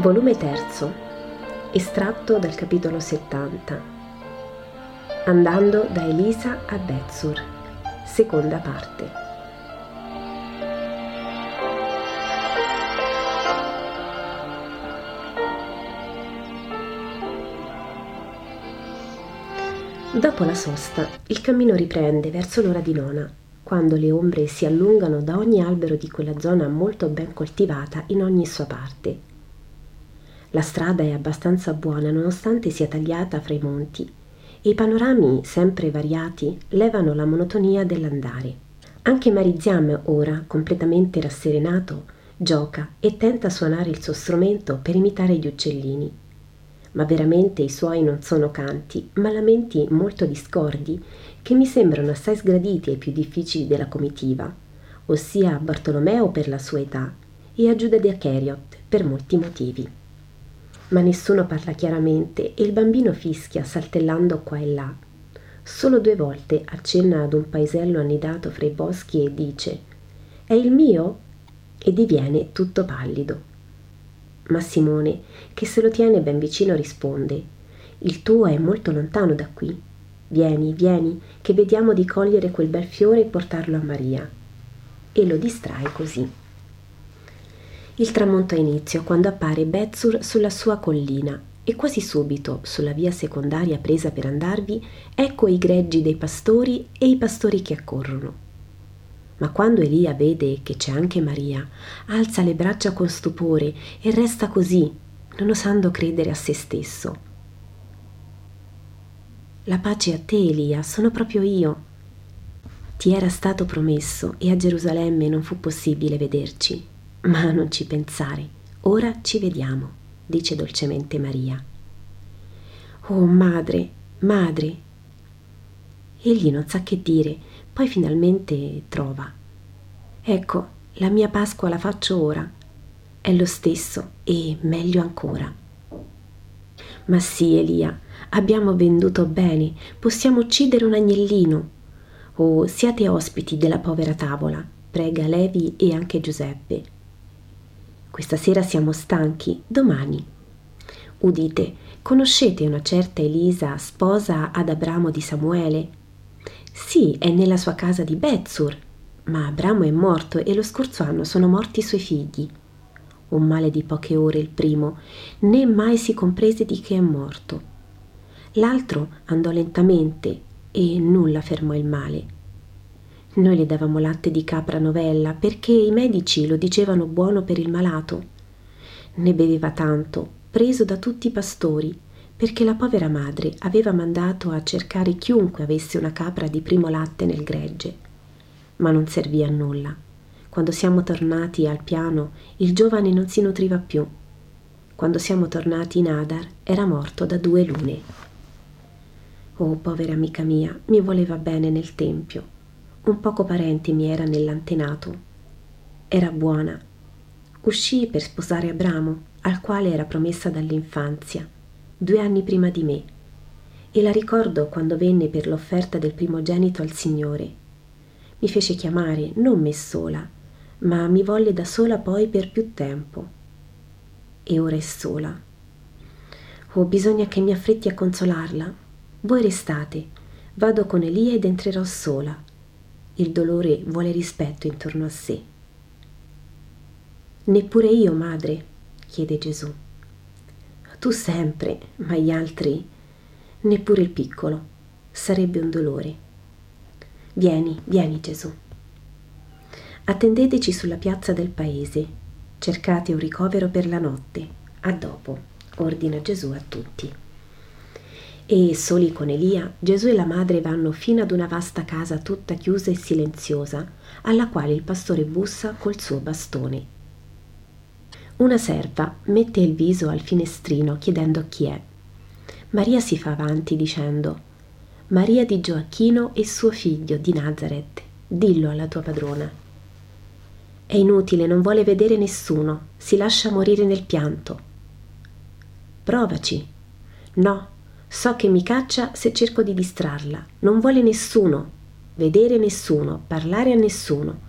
Volume 3. Estratto dal capitolo 70. Andando da Elisa a Betsur. Seconda parte. Dopo la sosta, il cammino riprende verso l'ora di nona, quando le ombre si allungano da ogni albero di quella zona molto ben coltivata in ogni sua parte la strada è abbastanza buona nonostante sia tagliata fra i monti e i panorami sempre variati levano la monotonia dell'andare. Anche Mariziam ora, completamente rasserenato, gioca e tenta a suonare il suo strumento per imitare gli uccellini. Ma veramente i suoi non sono canti, ma lamenti molto discordi che mi sembrano assai sgraditi e più difficili della comitiva, ossia a Bartolomeo per la sua età e a Giuda di Acheriot per molti motivi ma nessuno parla chiaramente e il bambino fischia saltellando qua e là. Solo due volte accenna ad un paesello annidato fra i boschi e dice È il mio? e diviene tutto pallido. Ma Simone, che se lo tiene ben vicino, risponde Il tuo è molto lontano da qui. Vieni, vieni, che vediamo di cogliere quel bel fiore e portarlo a Maria. E lo distrae così. Il tramonto ha inizio quando appare Bezzur sulla sua collina e quasi subito, sulla via secondaria presa per andarvi, ecco i greggi dei pastori e i pastori che accorrono. Ma quando Elia vede che c'è anche Maria, alza le braccia con stupore e resta così, non osando credere a se stesso. La pace a te, Elia, sono proprio io. Ti era stato promesso e a Gerusalemme non fu possibile vederci. Ma non ci pensare, ora ci vediamo, dice dolcemente Maria. Oh madre, madre. Egli non sa che dire, poi finalmente trova. Ecco, la mia Pasqua la faccio ora. È lo stesso e meglio ancora. Ma sì, Elia, abbiamo venduto bene, possiamo uccidere un agnellino. Oh, siate ospiti della povera tavola, prega Levi e anche Giuseppe. Questa sera siamo stanchi, domani. Udite, conoscete una certa Elisa, sposa ad Abramo di Samuele? Sì, è nella sua casa di Bezzur, ma Abramo è morto e lo scorso anno sono morti i suoi figli. Un male di poche ore il primo, né mai si comprese di che è morto. L'altro andò lentamente e nulla fermò il male. Noi le davamo latte di capra novella perché i medici lo dicevano buono per il malato. Ne beveva tanto, preso da tutti i pastori, perché la povera madre aveva mandato a cercare chiunque avesse una capra di primo latte nel gregge. Ma non servì a nulla. Quando siamo tornati al piano, il giovane non si nutriva più. Quando siamo tornati in Adar, era morto da due lune. Oh, povera amica mia, mi voleva bene nel tempio un poco parente mi era nell'antenato. Era buona. Uscii per sposare Abramo, al quale era promessa dall'infanzia, due anni prima di me, e la ricordo quando venne per l'offerta del primogenito al Signore. Mi fece chiamare, non me sola, ma mi volle da sola poi per più tempo. E ora è sola. Oh, bisogna che mi affretti a consolarla. Voi restate, vado con Elia ed entrerò sola il dolore vuole rispetto intorno a sé. Neppure io, madre, chiede Gesù. Tu sempre, ma gli altri, neppure il piccolo, sarebbe un dolore. Vieni, vieni Gesù. Attendeteci sulla piazza del paese, cercate un ricovero per la notte, a dopo, ordina Gesù a tutti. E soli con Elia, Gesù e la madre vanno fino ad una vasta casa tutta chiusa e silenziosa, alla quale il pastore bussa col suo bastone. Una serva mette il viso al finestrino chiedendo chi è. Maria si fa avanti dicendo Maria di Gioacchino e suo figlio di Nazareth, dillo alla tua padrona. È inutile, non vuole vedere nessuno, si lascia morire nel pianto. Provaci. No, So che mi caccia se cerco di distrarla. Non vuole nessuno, vedere nessuno, parlare a nessuno.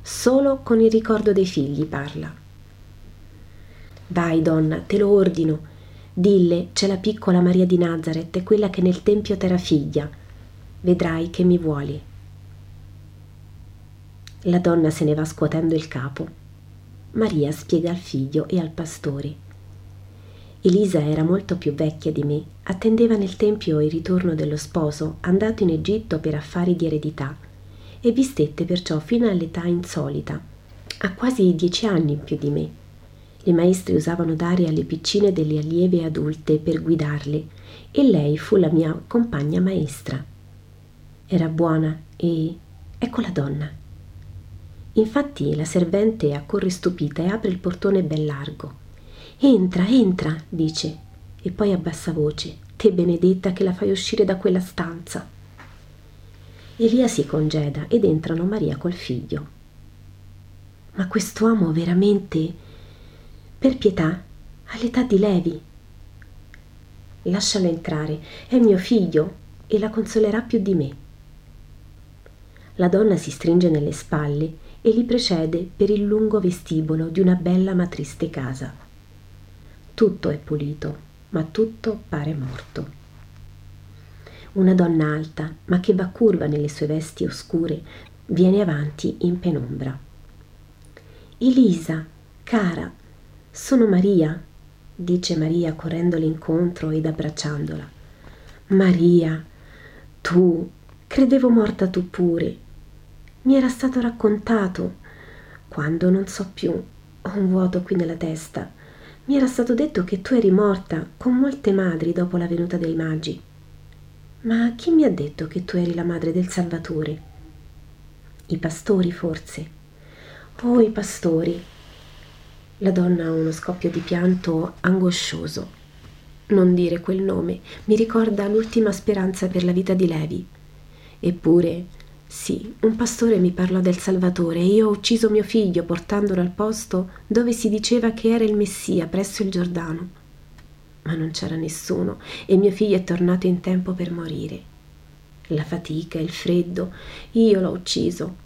Solo con il ricordo dei figli parla. Vai, donna, te lo ordino. Dille, c'è la piccola Maria di Nazareth, quella che nel tempio t'era figlia. Vedrai che mi vuoli. La donna se ne va scuotendo il capo. Maria spiega al figlio e al pastore. Elisa era molto più vecchia di me, attendeva nel tempio il ritorno dello sposo, andato in Egitto per affari di eredità, e vi stette perciò fino all'età insolita, ha quasi dieci anni più di me. Le maestre usavano dare alle piccine delle allieve adulte per guidarle e lei fu la mia compagna maestra. Era buona e ecco la donna. Infatti la servente accorre stupita e apre il portone ben largo. Entra, entra, dice, e poi a bassa voce, te benedetta che la fai uscire da quella stanza. Elia si congeda ed entrano Maria col figlio. Ma quest'uomo veramente per pietà, all'età di Levi. Lascialo entrare, è mio figlio e la consolerà più di me. La donna si stringe nelle spalle e li precede per il lungo vestibolo di una bella ma triste casa. Tutto è pulito, ma tutto pare morto. Una donna alta, ma che va curva nelle sue vesti oscure, viene avanti in penombra. Elisa, cara, sono Maria, dice Maria correndole incontro ed abbracciandola. Maria, tu, credevo morta tu pure. Mi era stato raccontato, quando non so più, ho un vuoto qui nella testa. Mi era stato detto che tu eri morta con molte madri dopo la venuta dei magi. Ma chi mi ha detto che tu eri la madre del Salvatore? I pastori, forse. Oh, i pastori, la donna ha uno scoppio di pianto angoscioso. Non dire quel nome, mi ricorda l'ultima speranza per la vita di Levi. Eppure, sì, un pastore mi parlò del Salvatore e io ho ucciso mio figlio portandolo al posto dove si diceva che era il Messia presso il Giordano. Ma non c'era nessuno e mio figlio è tornato in tempo per morire. La fatica, il freddo, io l'ho ucciso,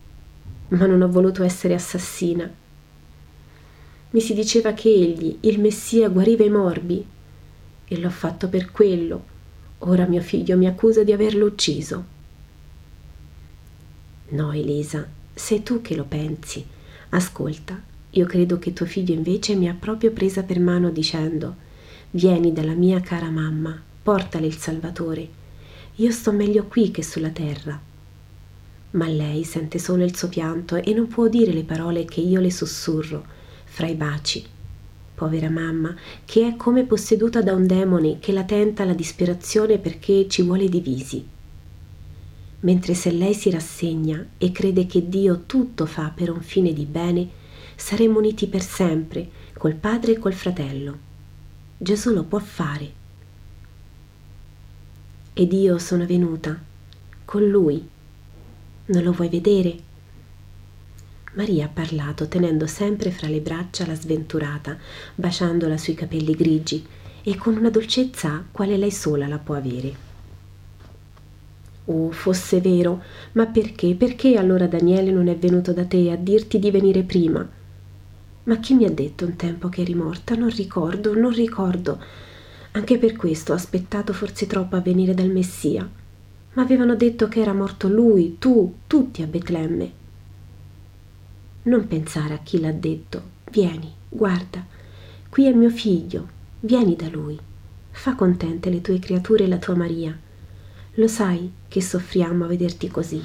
ma non ho voluto essere assassina mi si diceva che egli, il Messia, guariva i morbi. E l'ho fatto per quello. Ora mio figlio mi accusa di averlo ucciso. No, Elisa, sei tu che lo pensi. Ascolta, io credo che tuo figlio invece mi ha proprio presa per mano dicendo Vieni dalla mia cara mamma, portale il Salvatore. Io sto meglio qui che sulla terra. Ma lei sente solo il suo pianto e non può dire le parole che io le sussurro fra i baci. Povera mamma, che è come posseduta da un demone che la tenta alla disperazione perché ci vuole divisi. Mentre se lei si rassegna e crede che Dio tutto fa per un fine di bene, saremo uniti per sempre col padre e col fratello. Gesù lo può fare. Ed io sono venuta con lui. Non lo vuoi vedere? Maria ha parlato tenendo sempre fra le braccia la sventurata, baciandola sui capelli grigi e con una dolcezza quale lei sola la può avere. Oh, fosse vero, ma perché? Perché allora Daniele non è venuto da te a dirti di venire prima? Ma chi mi ha detto un tempo che eri morta? Non ricordo, non ricordo. Anche per questo ho aspettato forse troppo a venire dal Messia. Ma avevano detto che era morto lui, tu, tutti a Betlemme. Non pensare a chi l'ha detto. Vieni, guarda, qui è mio figlio, vieni da lui. Fa contente le tue creature e la tua Maria. Lo sai che soffriamo a vederti così.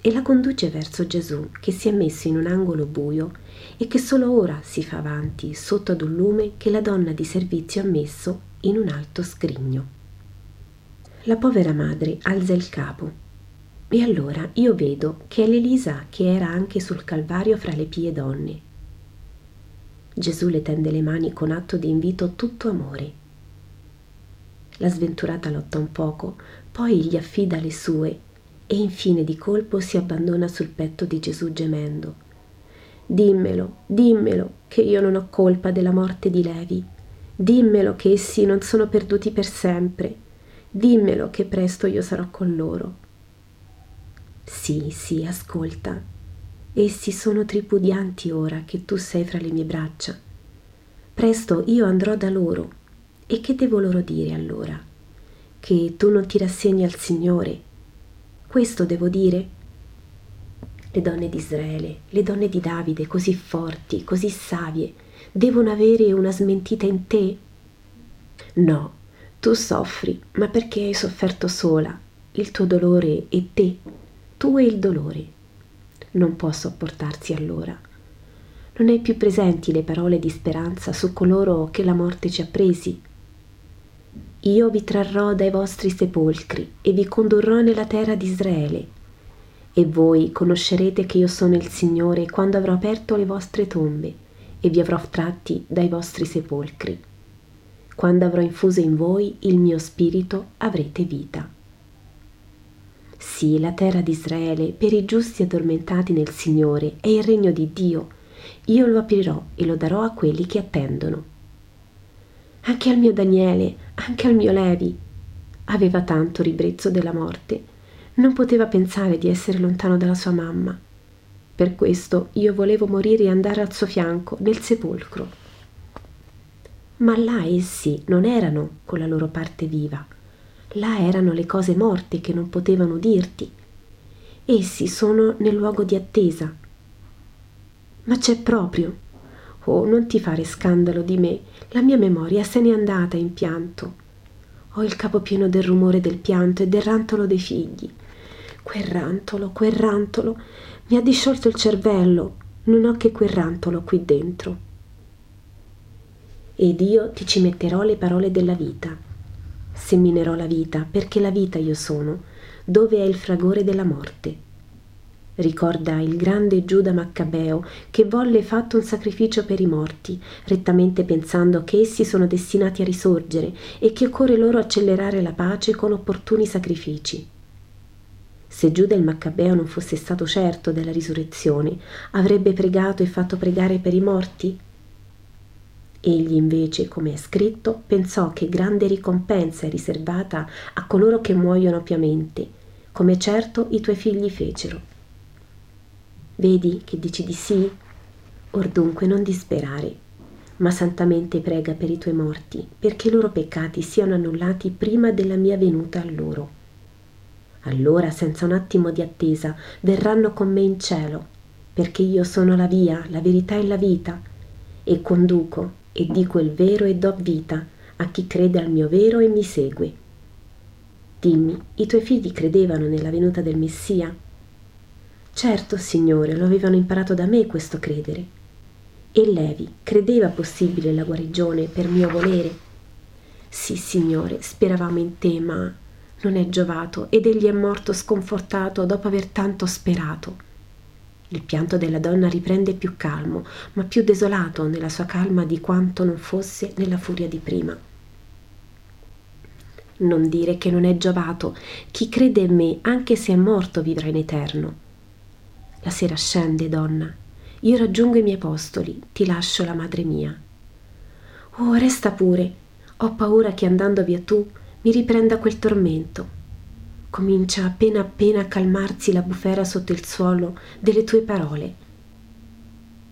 E la conduce verso Gesù, che si è messo in un angolo buio e che solo ora si fa avanti sotto ad un lume che la donna di servizio ha messo in un alto scrigno. La povera madre alza il capo e allora io vedo che è l'Elisa che era anche sul Calvario fra le pie donne. Gesù le tende le mani con atto di invito tutto amore. La sventurata lotta un poco, poi gli affida le sue e infine di colpo si abbandona sul petto di Gesù gemendo. Dimmelo, dimmelo che io non ho colpa della morte di Levi. Dimmelo che essi non sono perduti per sempre. Dimmelo che presto io sarò con loro. Sì, sì, ascolta. Essi sono tripudianti ora che tu sei fra le mie braccia. Presto io andrò da loro. E che devo loro dire allora? Che tu non ti rassegni al Signore? Questo devo dire? Le donne di Israele, le donne di Davide, così forti, così savie, devono avere una smentita in te? No, tu soffri, ma perché hai sofferto sola? Il tuo dolore e te, tu e il dolore. Non può sopportarsi allora. Non hai più presenti le parole di speranza su coloro che la morte ci ha presi? Io vi trarrò dai vostri sepolcri e vi condurrò nella terra di Israele. E voi conoscerete che io sono il Signore quando avrò aperto le vostre tombe e vi avrò tratti dai vostri sepolcri. Quando avrò infuso in voi il mio spirito avrete vita. Sì, la terra di Israele per i giusti addormentati nel Signore è il regno di Dio. Io lo aprirò e lo darò a quelli che attendono anche al mio Daniele, anche al mio Levi. Aveva tanto ribrezzo della morte, non poteva pensare di essere lontano dalla sua mamma. Per questo io volevo morire e andare al suo fianco, nel sepolcro. Ma là essi non erano con la loro parte viva, là erano le cose morte che non potevano dirti. Essi sono nel luogo di attesa. Ma c'è proprio. Oh, non ti fare scandalo di me, la mia memoria se n'è andata in pianto. Ho il capo pieno del rumore del pianto e del rantolo dei figli. Quel rantolo, quel rantolo, mi ha disciolto il cervello. Non ho che quel rantolo qui dentro. Ed io ti ci metterò le parole della vita. Seminerò la vita, perché la vita io sono, dove è il fragore della morte Ricorda il grande Giuda Maccabeo che volle fatto un sacrificio per i morti, rettamente pensando che essi sono destinati a risorgere e che occorre loro accelerare la pace con opportuni sacrifici. Se Giuda il Maccabeo non fosse stato certo della risurrezione, avrebbe pregato e fatto pregare per i morti? Egli invece, come è scritto, pensò che grande ricompensa è riservata a coloro che muoiono piamente, come certo i tuoi figli fecero. Vedi che dici di sì? Or dunque non disperare, ma santamente prega per i tuoi morti, perché i loro peccati siano annullati prima della mia venuta a loro. Allora, senza un attimo di attesa, verranno con me in cielo, perché io sono la via, la verità e la vita, e conduco e dico il vero e do vita a chi crede al mio vero e mi segue. Dimmi, i tuoi figli credevano nella venuta del Messia? Certo, Signore, lo avevano imparato da me questo credere. E Levi credeva possibile la guarigione per mio volere? Sì, Signore, speravamo in te, ma non è giovato ed egli è morto sconfortato dopo aver tanto sperato. Il pianto della donna riprende più calmo, ma più desolato nella sua calma di quanto non fosse nella furia di prima. Non dire che non è giovato, chi crede in me, anche se è morto, vivrà in eterno. La sera scende, donna. Io raggiungo i miei apostoli, ti lascio la madre mia. Oh, resta pure. Ho paura che andando via tu mi riprenda quel tormento. Comincia appena appena a calmarsi la bufera sotto il suolo delle tue parole.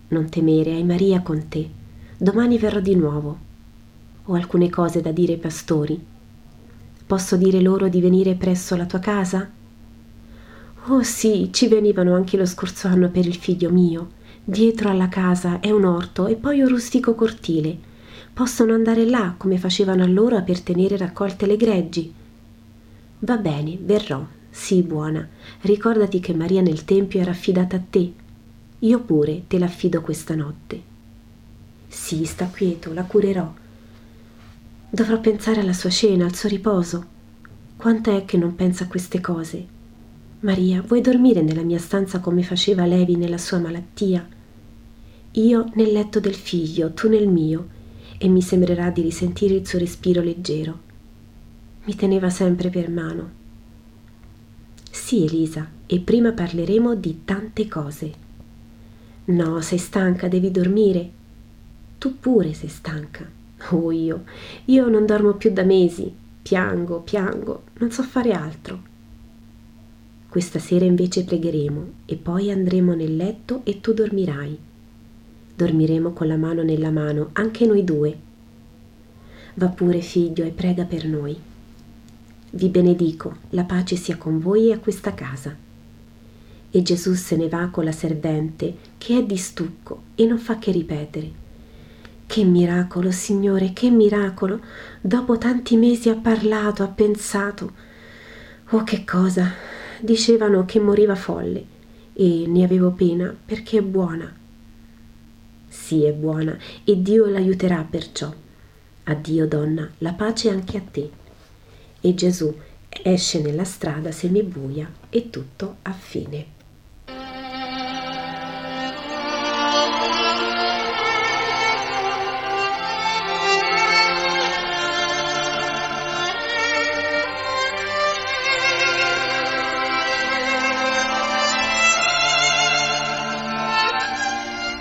Non temere, hai Maria con te. Domani verrò di nuovo. Ho alcune cose da dire ai pastori. Posso dire loro di venire presso la tua casa? Oh sì, ci venivano anche lo scorso anno per il figlio mio. Dietro alla casa è un orto e poi un rustico cortile. Possono andare là come facevano allora per tenere raccolte le greggi. Va bene, verrò. Sii buona. Ricordati che Maria nel Tempio era affidata a te. Io pure te l'affido questa notte. Sì, sta quieto, la curerò. Dovrò pensare alla sua cena, al suo riposo. Quanta è che non pensa a queste cose? Maria, vuoi dormire nella mia stanza come faceva Levi nella sua malattia? Io nel letto del figlio, tu nel mio, e mi sembrerà di risentire il suo respiro leggero. Mi teneva sempre per mano. Sì, Elisa, e prima parleremo di tante cose. No, sei stanca, devi dormire. Tu pure sei stanca. Oh, io, io non dormo più da mesi. Piango, piango, non so fare altro. Questa sera invece pregheremo e poi andremo nel letto e tu dormirai. Dormiremo con la mano nella mano, anche noi due. Va pure, figlio, e prega per noi. Vi benedico, la pace sia con voi e a questa casa. E Gesù se ne va con la servente, che è di stucco e non fa che ripetere. Che miracolo, Signore, che miracolo! Dopo tanti mesi ha parlato, ha pensato. Oh, che cosa! Dicevano che moriva folle e ne avevo pena perché è buona. Sì, è buona e Dio l'aiuterà perciò. Addio, donna, la pace anche a te. E Gesù esce nella strada semibuia e tutto a fine.